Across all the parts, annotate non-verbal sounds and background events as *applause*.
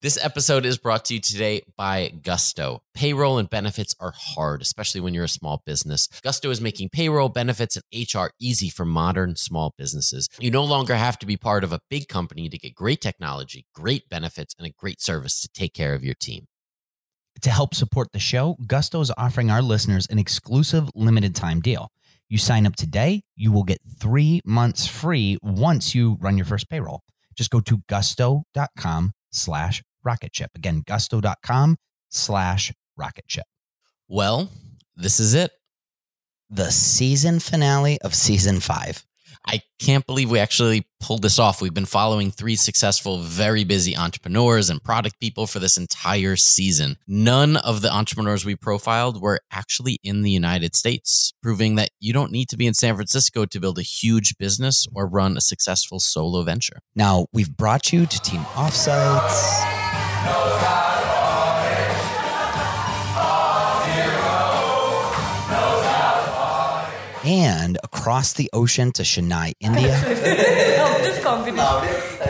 This episode is brought to you today by Gusto. Payroll and benefits are hard, especially when you're a small business. Gusto is making payroll, benefits, and HR easy for modern small businesses. You no longer have to be part of a big company to get great technology, great benefits, and a great service to take care of your team. To help support the show, Gusto is offering our listeners an exclusive limited time deal. You sign up today, you will get three months free once you run your first payroll. Just go to gusto.com slash rocket ship. Again, gusto.com slash rocket ship. Well, this is it. The season finale of season five. I can't believe we actually pulled this off. We've been following three successful, very busy entrepreneurs and product people for this entire season. None of the entrepreneurs we profiled were actually in the United States, proving that you don't need to be in San Francisco to build a huge business or run a successful solo venture. Now, we've brought you to Team Offsites. And across the ocean to Chennai, India. of this combination.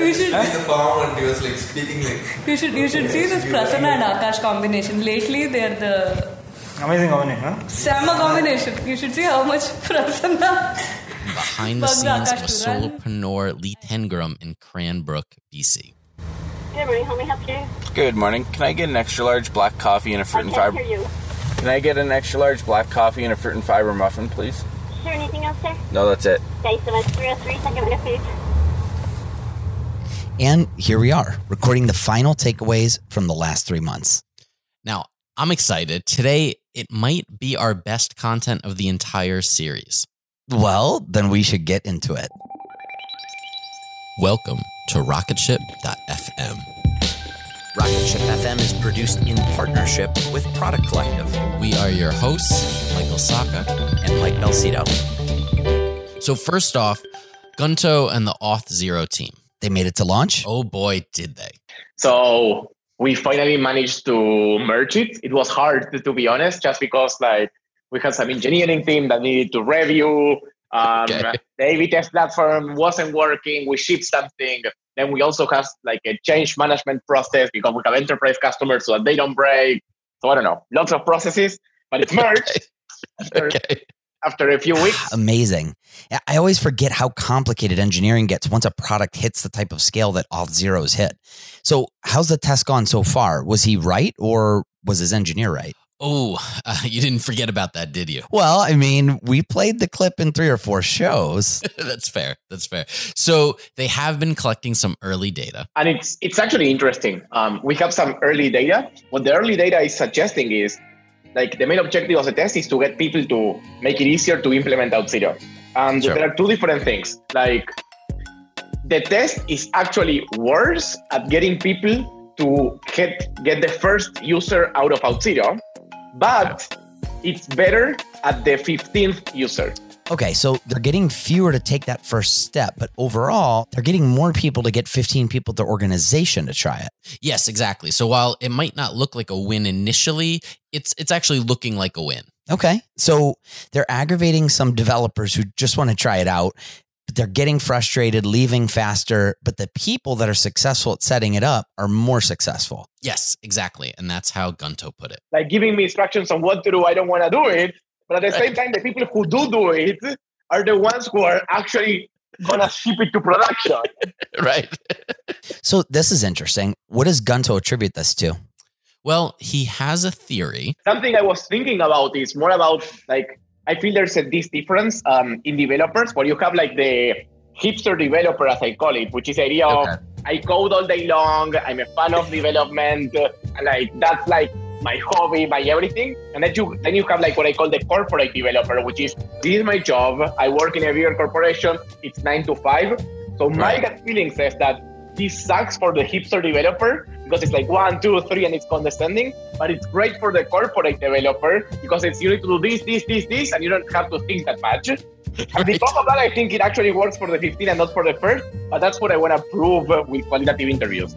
You should, the farm and he was like speaking like you should, you should see this Prasanna and Akash combination. Lately, they're the Amazing combination, huh? Sama combination. You should see how much *laughs* Prasanna. Behind the scenes of a solopreneur, Lee Tengram in Cranbrook, BC. Good morning, how may I help you? Good morning. Can I get an extra large black coffee and a fruit I and can't fiber? hear you. Can I get an extra large black coffee and a fruit and fiber muffin, please? Is there anything else, sir? No, that's it. Okay, so it's 303 second minute food. And here we are, recording the final takeaways from the last three months. Now, I'm excited. Today, it might be our best content of the entire series. Well, then we should get into it. Welcome to Rocketship.fm. Rocketship FM is produced in partnership with Product Collective We are your hosts, Michael Sacca. and Mike Belsito. So, first off, Gunto and the Auth Zero team. They made it to launch. Oh boy, did they. So we finally managed to merge it. It was hard, to, to be honest, just because like we had some engineering team that needed to review. Um, Okay. The A/B test platform wasn't working. We shipped something. Then we also have like a change management process because we have enterprise customers so that they don't break. So I don't know, lots of processes, but it's merged after, Okay. after a few weeks. Amazing. I- I always forget how complicated engineering gets once a product hits the type of scale that Auth Zero's hit. So, how's the test gone so far? Was he right or was his engineer right? Oh, uh, *laughs* you didn't forget about that, did you? Well, I mean, we played the clip in three or four shows. *laughs* That's fair. That's fair. So, they have been collecting some early data. and it's it's actually interesting. Um, we have some early data. What the early data is suggesting is, like, the main objective of the test is to get people to make it easier to implement Auth Zero. And Sure. there are two different things. Like, the test is actually worse at getting people to get get the first user out of Auth Zero, but it's better at the 15th user. Okay, so they're getting fewer to take that first step, but overall, they're getting more people to get 15 people to their organization to try it. Yes, exactly. So, while it might not look like a win initially, it's it's actually looking like a win. Okay, so they're aggravating some developers who just want to try it out, but they're getting frustrated, leaving faster. But the people that are successful at setting it up are more successful. Yes, exactly. And that's how Gunto put it. like giving me instructions on what to do. I don't want to do it. But at the same *laughs* time, the people who do do it are the ones who are actually gonna ship it to production. *laughs* Right. *laughs* So this is interesting. What does Gunto attribute this to? Well, he has a theory. Something I was thinking about is more about like I feel there's a this difference um, in developers where you have like the hipster developer, as I call it, which is the idea Okay. of I code all day long. I'm a fan of development. and like that's like my hobby, my everything. And then you then you have like what I call the corporate developer, which is this is my job. I work in a bigger corporation. It's nine to five. So my gut feeling says that this sucks for the hipster developer because it's like one, two, three, and it's condescending. But it's great for the corporate developer because it's you need to do this, this, this, this, and you don't have to think that much. *laughs* And because of that, I think it actually works for the 15 and not for the first. But that's what I want to prove with qualitative interviews.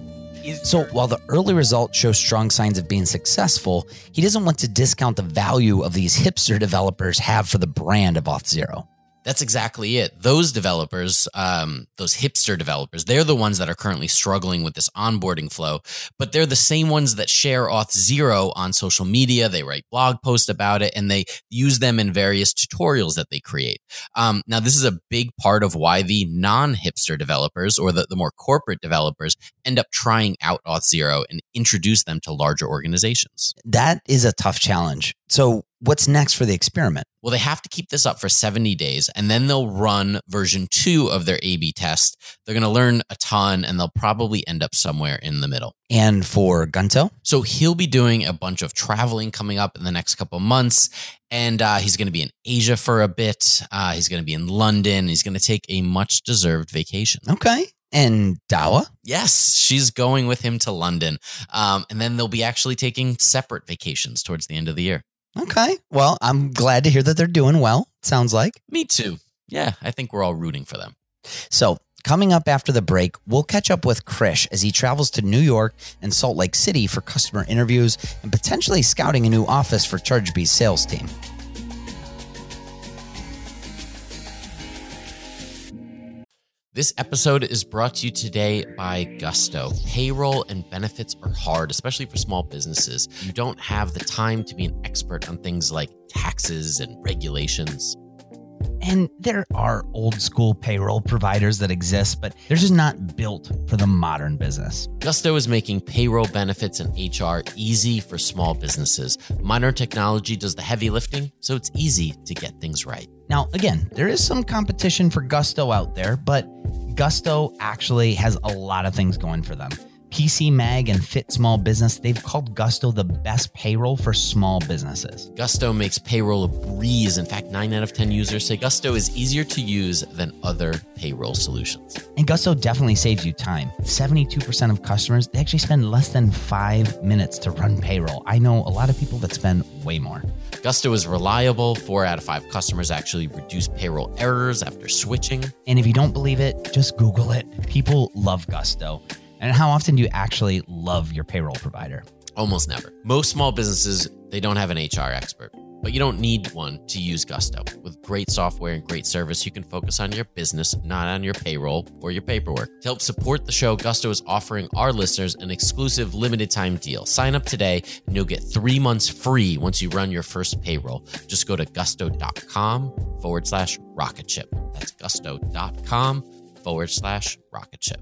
So while the early results show strong signs of being successful, he doesn't want to discount the value of these hipster developers have for the brand of Auth Zero. That's exactly it. Those developers, um, those hipster developers, they're the ones that are currently struggling with this onboarding flow, but they're the same ones that share Auth Zero on social media. They write blog posts about it and they use them in various tutorials that they create. Um, now, this is a big part of why the non hipster developers or the, the more corporate developers end up trying out Auth Zero and introduce them to larger organizations. That is a tough challenge. So what's next for the experiment? Well, they have to keep this up for 70 days and then they'll run version two of their A B test. They're going to learn a ton and they'll probably end up somewhere in the middle. And for Gunto? So he'll be doing a bunch of traveling coming up in the next couple months. And uh, he's going to be in Asia for a bit. Uh, he's going to be in London. He's going to take a much deserved vacation. Okay. And Dawa? Yes, she's going with him to London. Um, and then they'll be actually taking separate vacations towards the end of the year. Okay. Well, I'm glad to hear that they're doing well. Sounds like. Me too. Yeah, I think we're all rooting for them. So, coming up after the break, we'll catch up with Krish as he travels to New York and Salt Lake City for customer interviews and potentially scouting a new office for ChargeBee's sales team. This episode is brought to you today by Gusto. Payroll and benefits are hard, especially for small businesses. You don't have the time to be an expert on things like taxes and regulations. And there are old school payroll providers that exist, but they're just not built for the modern business. Gusto is making payroll benefits and HR easy for small businesses. Modern technology does the heavy lifting, so it's easy to get things right. Now, again, there is some competition for Gusto out there, but Gusto actually has a lot of things going for them. PC Mag and Fit Small Business, they've called Gusto the best payroll for small businesses. Gusto makes payroll a breeze. In fact, 9 out of 10 users say Gusto is easier to use than other payroll solutions. And Gusto definitely saves you time. 72% of customers, they actually spend less than five minutes to run payroll. I know a lot of people that spend way more. Gusto is reliable. Four out of five customers actually reduce payroll errors after switching. And if you don't believe it, just Google it. People love Gusto. And how often do you actually love your payroll provider? Almost never. Most small businesses, they don't have an HR expert, but you don't need one to use Gusto. With great software and great service, you can focus on your business, not on your payroll or your paperwork. To help support the show, Gusto is offering our listeners an exclusive limited time deal. Sign up today and you'll get three months free once you run your first payroll. Just go to gusto.com forward slash rocket ship. That's gusto.com forward slash rocket ship.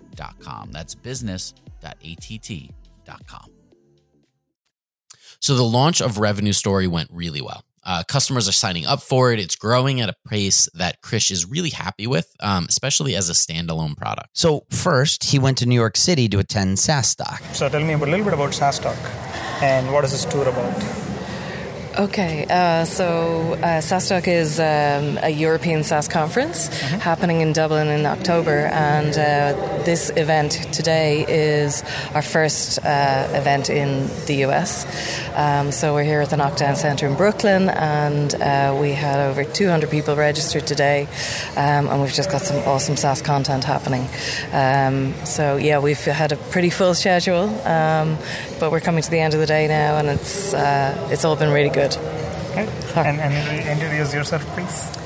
That's business.att.com. So the launch of Revenue Story went really well. Uh, customers are signing up for it. It's growing at a pace that Krish is really happy with, um, especially as a standalone product. So, first, he went to New York City to attend SaaStock. So tell me a little bit about SaaStock and what is this tour about? Okay, uh, so uh, SaaStock is um, a European SaaS conference happening in Dublin in October, and uh, this event today is our first uh, event in the US. Um, so we're here at the Knockdown Centre in Brooklyn, and uh, we had over 200 people registered today, um, and we've just got some awesome SaaS content happening. Um, so yeah, we've had a pretty full schedule, um, but we're coming to the end of the day now, and it's uh, it's all been really good. Okay. And, and introduce yourself, please.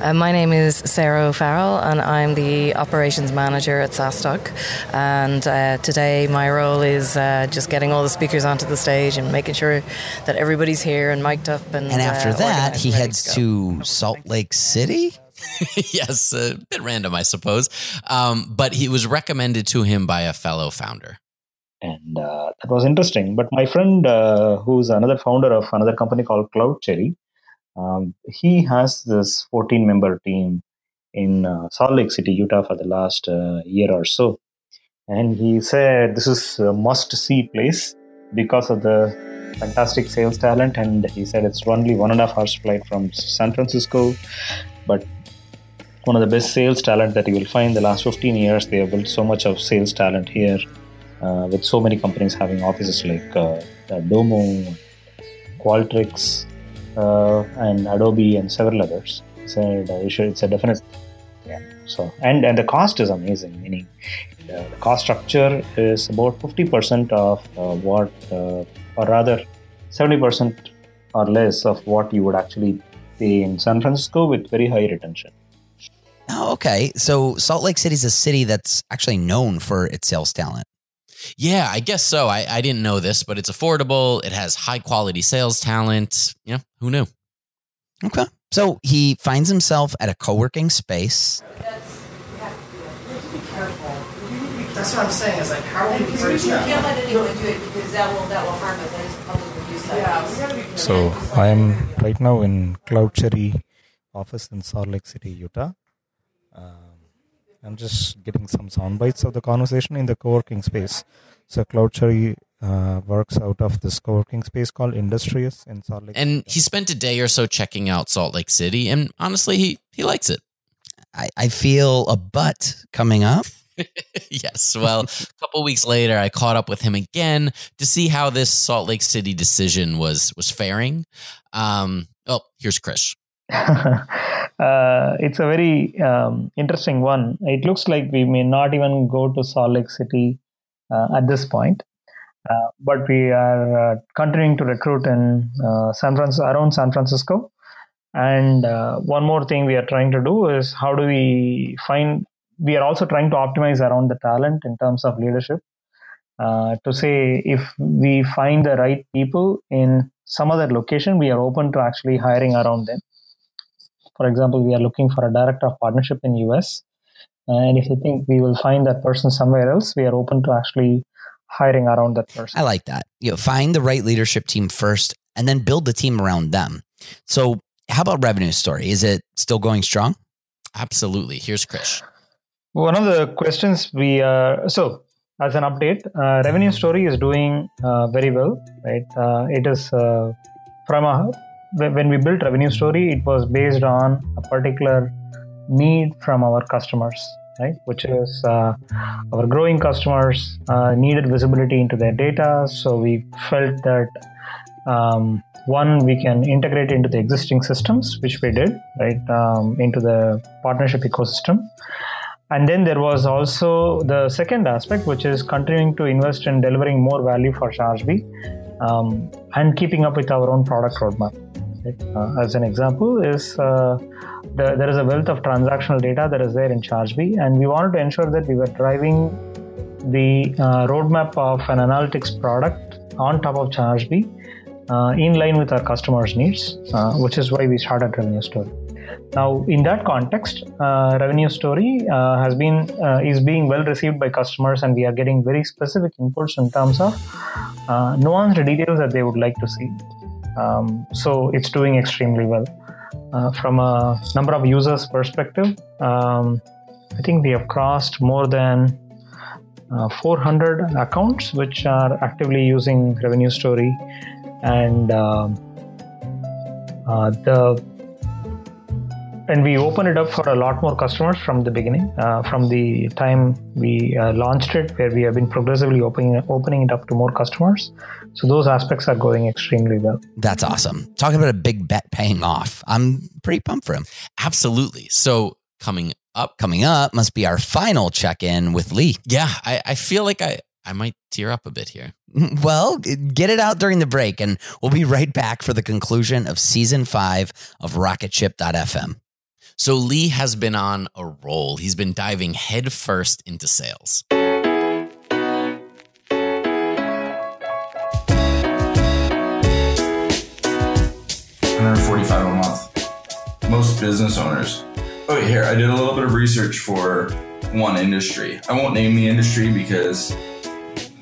Uh, my name is Sarah O'Farrell, and I'm the operations manager at SaaStock. And uh, today, my role is uh, just getting all the speakers onto the stage and making sure that everybody's here and mic'd up. And, And after uh, that, he heads go. to Salt Lake City. *laughs* yes, a bit random, I suppose. Um, but he was recommended to him by a fellow founder. And uh, that was interesting. But my friend, uh, who's another founder of another company called Cloud Cherry, um, he has this 14 member team in uh, Salt Lake City, Utah for the last uh, year or so. And he said this is a must see place because of the fantastic sales talent. And he said it's only one and a half hours flight from San Francisco, but one of the best sales talent that you will find the last 15 years. They have built so much of sales talent here uh, with so many companies having offices like uh, uh, Domo, Qualtrics, uh, and Adobe, and several others. Uh, it's a definite. Yeah. So and and the cost is amazing. Meaning, uh, the cost structure is about 50% of uh, what, or rather, 70% or less of what you would actually pay in San Francisco with very high retention. Oh, okay. So Salt Lake City is a city that's actually known for its sales talent. Yeah, I guess so. I, I didn't know this, but it's affordable. It has high quality sales talent. Yeah, who knew? Okay. So he finds himself at a co working space. That's what I'm saying. Is like, how are we Because we can't let anyone do it because that will that will harm it. That is public abuse. Yeah, So I am right now in Cloud Cherry office in Salt Lake City, Utah. Um, I'm just getting some sound bites of the conversation in the co-working space. So Cloud Cherry uh, works out of this co-working space called Industrious in Salt Lake. And he spent a day or so checking out Salt Lake City, and honestly, he, he likes it. I, I feel a butt coming up. *laughs* yes. Well, a couple weeks later, I caught up with him again to see how this Salt Lake City decision was was faring. Um, oh, here's Krish. *laughs* uh, it's a very um, interesting one. It looks like we may not even go to Salt Lake City uh, at this point, uh, but we are uh, continuing to recruit in uh, San Francisco, around San Francisco. And uh, one more thing we are trying to do is how do we find? We are also trying to optimize around the talent in terms of leadership. to say if we find the right people in some other location, we are open to actually hiring around them. For example, we are looking for a director of partnership in US, and if you think we will find that person somewhere else, we are open to actually hiring around that person. I like that. You know, find the right leadership team first, and then build the team around them. So, how about revenue story? Is it still going strong? Absolutely. Here's Krish. One of the questions we uh, so as an update, uh, revenue story is doing uh, very well. Right, uh, it is uh, from a when we built revenue story, it was based on a particular need from our customers, right? Which is uh, our growing customers needed visibility into their data, so we felt that um, one we can integrate into the existing systems, which we did, right, um, into the partnership ecosystem. And then there was also the second aspect, which is continuing to invest in delivering more value for Chargebee um, and keeping up with our own product roadmap. Right? Uh, as an example, is uh, the, there is a wealth of transactional data that is there in Chargebee, and we wanted to ensure that we were driving the uh, roadmap of an analytics product on top of Chargebee uh, in line with our customers' needs, uh, which is why we started Revenue Story. Now, in that context, uh, revenue story uh, has been uh, is being well received by customers, and we are getting very specific inputs in terms of uh, nuanced details that they would like to see. Um, so it's doing extremely well. Uh, from a number of users perspective, um, I think we have crossed more than uh, 400 accounts which are actively using Revenue Story, and um, the and we opened it up for a lot more customers from the beginning uh, from the time we uh, launched it where we have been progressively opening opening it up to more customers. So those aspects are going extremely well. That's awesome. Talking about a big bet paying off i'm pretty pumped for him. Absolutely. So coming up coming up must be our final check-in with lee. Yeah i, I feel like i I might tear up a bit here. *laughs* Well, get it out during the break, and we'll be right back for the conclusion of season five of Rocketship.fm. So Lee has been on a roll. He's been diving headfirst into sales. Hundred forty-five a month. Most business owners. Oh, okay, here I did a little bit of research for one industry. I won't name the industry because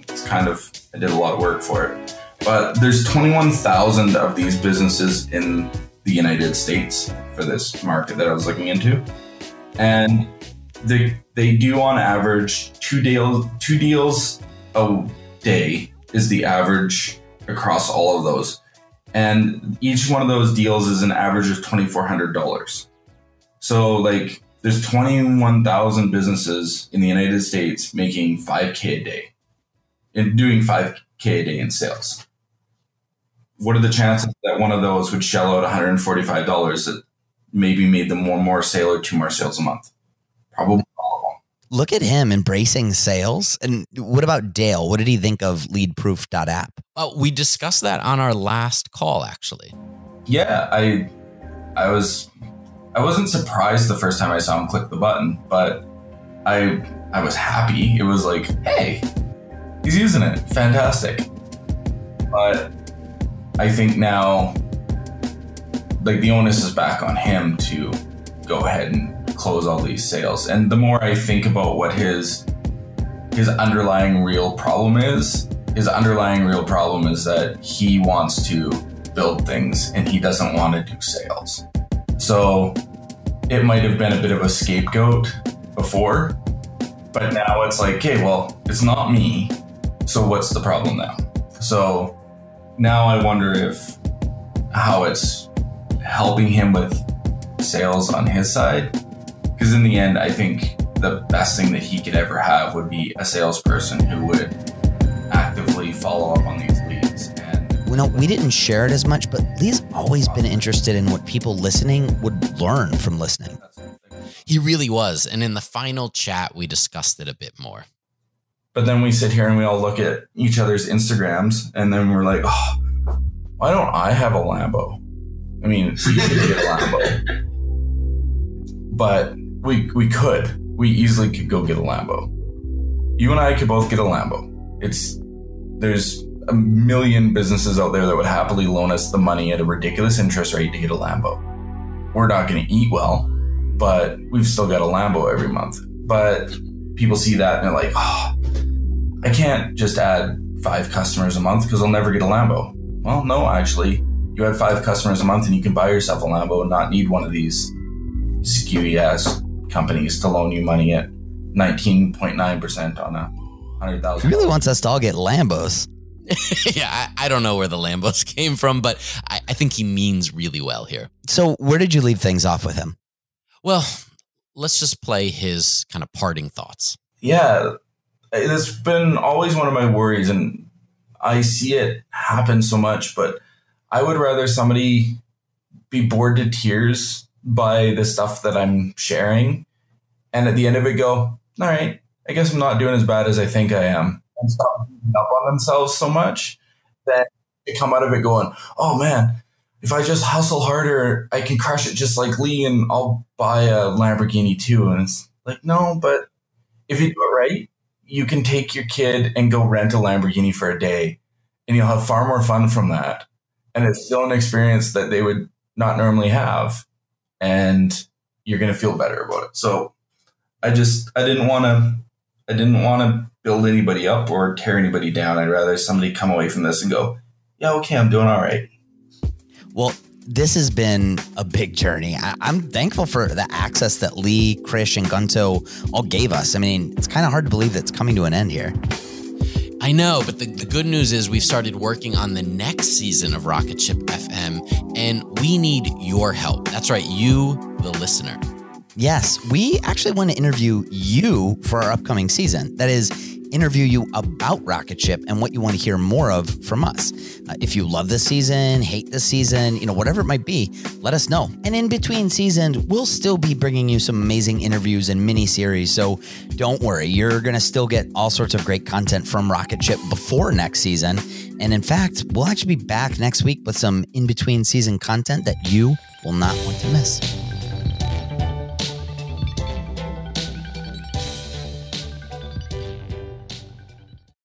it's kind of I did a lot of work for it. But there's 21,000 of these businesses in the United States for this market that I was looking into. And they they do on average two deals two deals a day is the average across all of those. And each one of those deals is an average of $2400. So like there's 21,000 businesses in the United States making 5k a day and doing 5k a day in sales what are the chances that one of those would shell out $145 that maybe made them one more sale or two more sales a month? Probably Look at him embracing sales. And what about Dale? What did he think of leadproof.app? Oh, we discussed that on our last call, actually. Yeah, I I was I wasn't surprised the first time I saw him click the button, but I I was happy. It was like, hey, he's using it. Fantastic. But I think now, like the onus is back on him to go ahead and close all these sales. And the more I think about what his his underlying real problem is, his underlying real problem is that he wants to build things and he doesn't want to do sales. So it might have been a bit of a scapegoat before, but now it's like, okay, well, it's not me. So what's the problem now? So now I wonder if how it's helping him with sales on his side. Because in the end, I think the best thing that he could ever have would be a salesperson who would actively follow up on these leads. And you know, we didn't share it as much, but Lee's always been interested in what people listening would learn from listening. He really was. And in the final chat, we discussed it a bit more. But then we sit here and we all look at each other's Instagrams and then we're like, oh, why don't I have a Lambo? I mean, get a Lambo. But we we could. We easily could go get a Lambo. You and I could both get a Lambo. It's there's a million businesses out there that would happily loan us the money at a ridiculous interest rate to get a Lambo. We're not going to eat well, but we've still got a Lambo every month. But people see that and they're like, oh, I can't just add five customers a month because I'll never get a Lambo. Well, no, actually, you add five customers a month and you can buy yourself a Lambo and not need one of these skewy ass companies to loan you money at 19.9% on a He 100,000. really wants us to all get Lambos. *laughs* yeah, I, I don't know where the Lambos *laughs* came from, but I, I think he means really well here. So, where did you leave things off with him? Well, let's just play his kind of parting thoughts. yeah, it's been always one of my worries, and I see it happen so much. But I would rather somebody be bored to tears by the stuff that I'm sharing, and at the end of it, go, "All right, I guess I'm not doing as bad as I think I am," and stop up on themselves so much that they come out of it going, "Oh man." If I just hustle harder, I can crush it just like Lee, and I'll buy a Lamborghini too. And it's like, no, but if you do it right, you can take your kid and go rent a Lamborghini for a day and you'll have far more fun from that. And it's still an experience that they would not normally have. And you're going to feel better about it. So I just, I didn't want to, I didn't want to build anybody up or tear anybody down. I'd rather somebody come away from this and go, yeah, okay, I'm doing all right. Well, this has been a big journey. I, I'm thankful for the access that Lee, Krish, and Gunto all gave us. I mean, it's kind of hard to believe that it's coming to an end here. I know, but the, the good news is we've started working on the next season of Rocket Ship FM, and we need your help. That's right, you, the listener. Yes, we actually want to interview you for our upcoming season. That is, interview you about Rocket Ship and what you want to hear more of from us. Uh, if you love this season, hate this season, you know, whatever it might be, let us know. And in between seasons, we'll still be bringing you some amazing interviews and mini series. So don't worry, you're going to still get all sorts of great content from Rocket Ship before next season. And in fact, we'll actually be back next week with some in between season content that you will not want to miss.